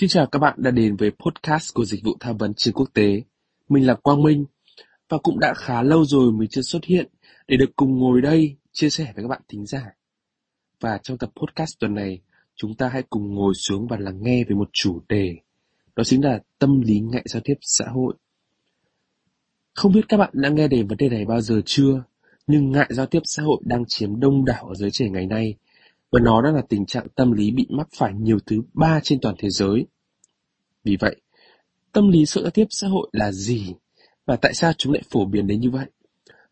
Xin chào các bạn đã đến với podcast của Dịch vụ Tham vấn Trường Quốc tế. Mình là Quang Minh và cũng đã khá lâu rồi mình chưa xuất hiện để được cùng ngồi đây chia sẻ với các bạn thính giả. Và trong tập podcast tuần này, chúng ta hãy cùng ngồi xuống và lắng nghe về một chủ đề. Đó chính là tâm lý ngại giao tiếp xã hội. Không biết các bạn đã nghe đến vấn đề này bao giờ chưa? Nhưng ngại giao tiếp xã hội đang chiếm đông đảo ở giới trẻ ngày nay và nó đang là tình trạng tâm lý bị mắc phải nhiều thứ ba trên toàn thế giới. Vì vậy, tâm lý sợ giao tiếp xã hội là gì và tại sao chúng lại phổ biến đến như vậy?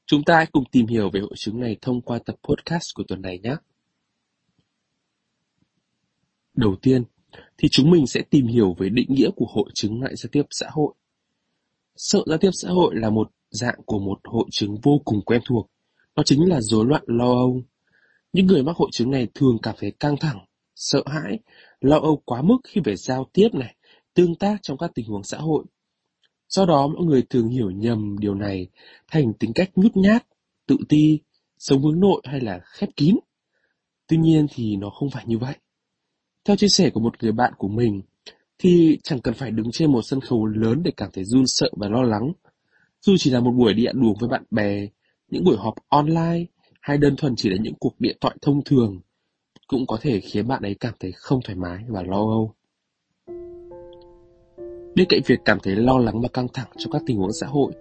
Chúng ta hãy cùng tìm hiểu về hội chứng này thông qua tập podcast của tuần này nhé. Đầu tiên, thì chúng mình sẽ tìm hiểu về định nghĩa của hội chứng ngại giao tiếp xã hội. Sợ giao tiếp xã hội là một dạng của một hội chứng vô cùng quen thuộc, đó chính là rối loạn lo âu. Những người mắc hội chứng này thường cảm thấy căng thẳng, sợ hãi, lo âu quá mức khi phải giao tiếp này, tương tác trong các tình huống xã hội. Do đó mọi người thường hiểu nhầm điều này thành tính cách nhút nhát, tự ti, sống hướng nội hay là khép kín. Tuy nhiên thì nó không phải như vậy. Theo chia sẻ của một người bạn của mình, thì chẳng cần phải đứng trên một sân khấu lớn để cảm thấy run sợ và lo lắng. Dù chỉ là một buổi đi ăn uống với bạn bè, những buổi họp online hay đơn thuần chỉ là những cuộc điện thoại thông thường cũng có thể khiến bạn ấy cảm thấy không thoải mái và lo âu. Bên cạnh việc cảm thấy lo lắng và căng thẳng trong các tình huống xã hội,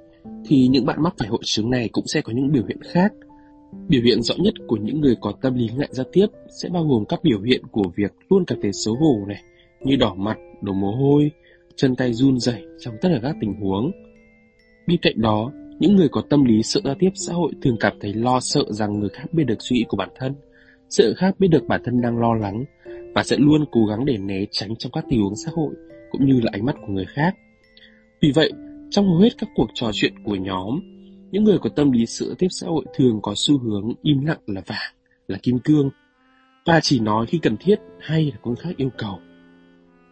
thì những bạn mắc phải hội chứng này cũng sẽ có những biểu hiện khác. Biểu hiện rõ nhất của những người có tâm lý ngại giao tiếp sẽ bao gồm các biểu hiện của việc luôn cảm thấy xấu hổ này, như đỏ mặt, đổ mồ hôi, chân tay run rẩy trong tất cả các tình huống. Bên cạnh đó, những người có tâm lý sợ giao tiếp xã hội thường cảm thấy lo sợ rằng người khác biết được suy nghĩ của bản thân, sợ khác biết được bản thân đang lo lắng và sẽ luôn cố gắng để né tránh trong các tình huống xã hội cũng như là ánh mắt của người khác. Vì vậy, trong hầu hết các cuộc trò chuyện của nhóm, những người có tâm lý sợ tiếp xã hội thường có xu hướng im lặng là vàng, là kim cương, và chỉ nói khi cần thiết hay là có người khác yêu cầu.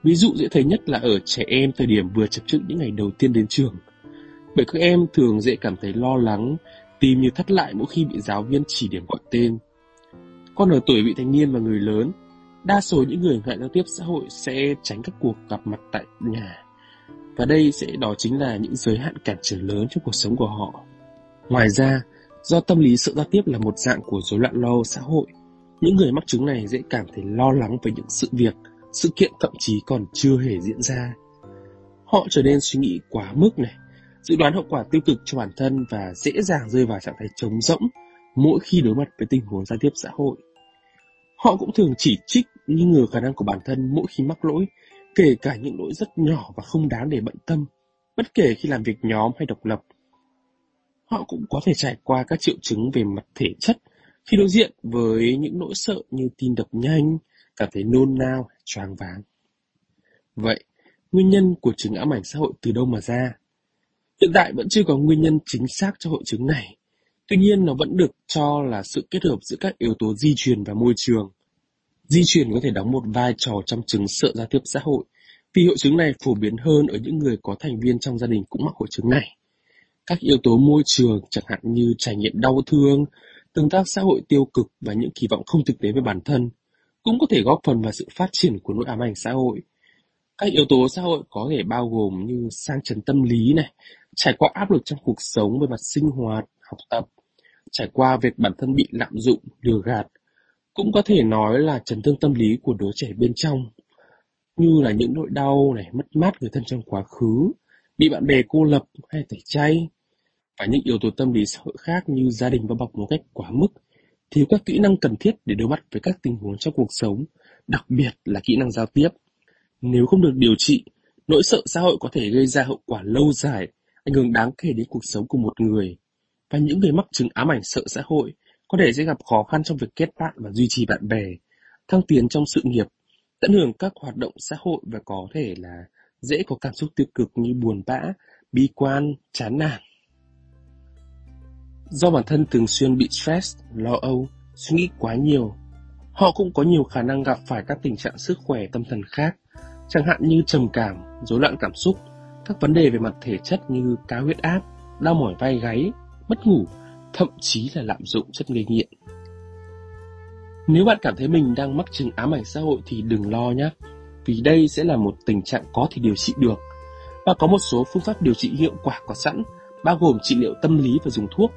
Ví dụ dễ thấy nhất là ở trẻ em thời điểm vừa chập chững những ngày đầu tiên đến trường. Bởi các em thường dễ cảm thấy lo lắng, tìm như thắt lại mỗi khi bị giáo viên chỉ điểm gọi tên. Còn ở tuổi vị thành niên và người lớn, Đa số những người ngại giao tiếp xã hội sẽ tránh các cuộc gặp mặt tại nhà. Và đây sẽ đó chính là những giới hạn cản trở lớn trong cuộc sống của họ. Ngoài ra, do tâm lý sợ giao tiếp là một dạng của rối loạn lo xã hội, những người mắc chứng này dễ cảm thấy lo lắng về những sự việc, sự kiện thậm chí còn chưa hề diễn ra. Họ trở nên suy nghĩ quá mức này, dự đoán hậu quả tiêu cực cho bản thân và dễ dàng rơi vào trạng thái trống rỗng mỗi khi đối mặt với tình huống giao tiếp xã hội. Họ cũng thường chỉ trích nghi ngờ khả năng của bản thân mỗi khi mắc lỗi, kể cả những lỗi rất nhỏ và không đáng để bận tâm, bất kể khi làm việc nhóm hay độc lập. Họ cũng có thể trải qua các triệu chứng về mặt thể chất khi đối diện với những nỗi sợ như tim đập nhanh, cảm thấy nôn nao, choáng váng. Vậy, nguyên nhân của chứng ám ảnh xã hội từ đâu mà ra? Hiện tại vẫn chưa có nguyên nhân chính xác cho hội chứng này. Tuy nhiên nó vẫn được cho là sự kết hợp giữa các yếu tố di truyền và môi trường. Di truyền có thể đóng một vai trò trong chứng sợ giao tiếp xã hội, vì hội chứng này phổ biến hơn ở những người có thành viên trong gia đình cũng mắc hội chứng này. Các yếu tố môi trường chẳng hạn như trải nghiệm đau thương, tương tác xã hội tiêu cực và những kỳ vọng không thực tế về bản thân cũng có thể góp phần vào sự phát triển của nỗi ám ảnh xã hội. Các yếu tố xã hội có thể bao gồm như sang chấn tâm lý này, trải qua áp lực trong cuộc sống về mặt sinh hoạt, học tập, trải qua việc bản thân bị lạm dụng, lừa gạt, cũng có thể nói là chấn thương tâm lý của đứa trẻ bên trong, như là những nỗi đau này, mất mát người thân trong quá khứ, bị bạn bè cô lập hay tẩy chay, và những yếu tố tâm lý xã hội khác như gia đình bao bọc một cách quá mức, thiếu các kỹ năng cần thiết để đối mặt với các tình huống trong cuộc sống, đặc biệt là kỹ năng giao tiếp. Nếu không được điều trị, nỗi sợ xã hội có thể gây ra hậu quả lâu dài, ảnh hưởng đáng kể đến cuộc sống của một người. Và những người mắc chứng ám ảnh sợ xã hội có thể sẽ gặp khó khăn trong việc kết bạn và duy trì bạn bè, thăng tiến trong sự nghiệp, tận hưởng các hoạt động xã hội và có thể là dễ có cảm xúc tiêu cực như buồn bã, bi quan, chán nản. Do bản thân thường xuyên bị stress, lo âu, suy nghĩ quá nhiều, họ cũng có nhiều khả năng gặp phải các tình trạng sức khỏe tâm thần khác, chẳng hạn như trầm cảm, rối loạn cảm xúc, các vấn đề về mặt thể chất như cao huyết áp, đau mỏi vai gáy, mất ngủ, thậm chí là lạm dụng chất gây nghiện. Nếu bạn cảm thấy mình đang mắc chứng ám ảnh xã hội thì đừng lo nhé, vì đây sẽ là một tình trạng có thể điều trị được. Và có một số phương pháp điều trị hiệu quả có sẵn, bao gồm trị liệu tâm lý và dùng thuốc.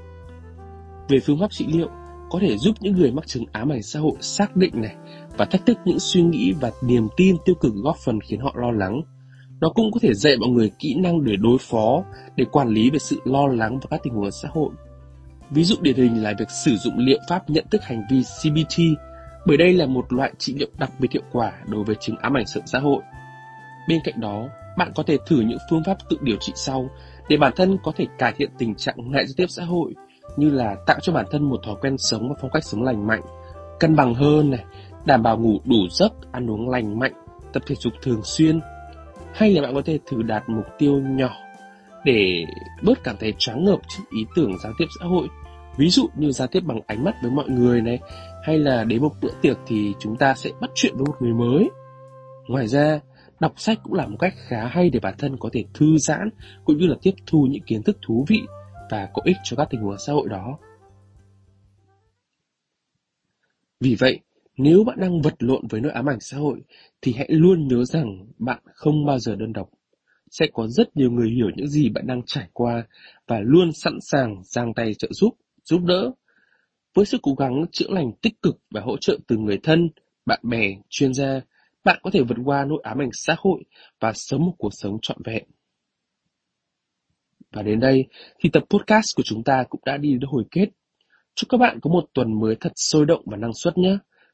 Về phương pháp trị liệu, có thể giúp những người mắc chứng ám ảnh xã hội xác định này và thách thức những suy nghĩ và niềm tin tiêu cực góp phần khiến họ lo lắng. Nó cũng có thể dạy mọi người kỹ năng để đối phó, để quản lý về sự lo lắng và các tình huống xã hội. Ví dụ điển hình là việc sử dụng liệu pháp nhận thức hành vi CBT, bởi đây là một loại trị liệu đặc biệt hiệu quả đối với chứng ám ảnh sợ xã hội. Bên cạnh đó, bạn có thể thử những phương pháp tự điều trị sau để bản thân có thể cải thiện tình trạng ngại giao tiếp xã hội như là tạo cho bản thân một thói quen sống và phong cách sống lành mạnh, cân bằng hơn này, đảm bảo ngủ đủ giấc, ăn uống lành mạnh, tập thể dục thường xuyên. Hay là bạn có thể thử đạt mục tiêu nhỏ để bớt cảm thấy choáng ngợp trước ý tưởng giao tiếp xã hội. Ví dụ như giao tiếp bằng ánh mắt với mọi người này, hay là đến một bữa tiệc thì chúng ta sẽ bắt chuyện với một người mới. Ngoài ra, đọc sách cũng là một cách khá hay để bản thân có thể thư giãn cũng như là tiếp thu những kiến thức thú vị và có ích cho các tình huống xã hội đó. Vì vậy, nếu bạn đang vật lộn với nỗi ám ảnh xã hội thì hãy luôn nhớ rằng bạn không bao giờ đơn độc. Sẽ có rất nhiều người hiểu những gì bạn đang trải qua và luôn sẵn sàng giang tay trợ giúp, giúp đỡ. Với sự cố gắng chữa lành tích cực và hỗ trợ từ người thân, bạn bè, chuyên gia, bạn có thể vượt qua nỗi ám ảnh xã hội và sống một cuộc sống trọn vẹn. Và đến đây thì tập podcast của chúng ta cũng đã đi đến hồi kết. Chúc các bạn có một tuần mới thật sôi động và năng suất nhé.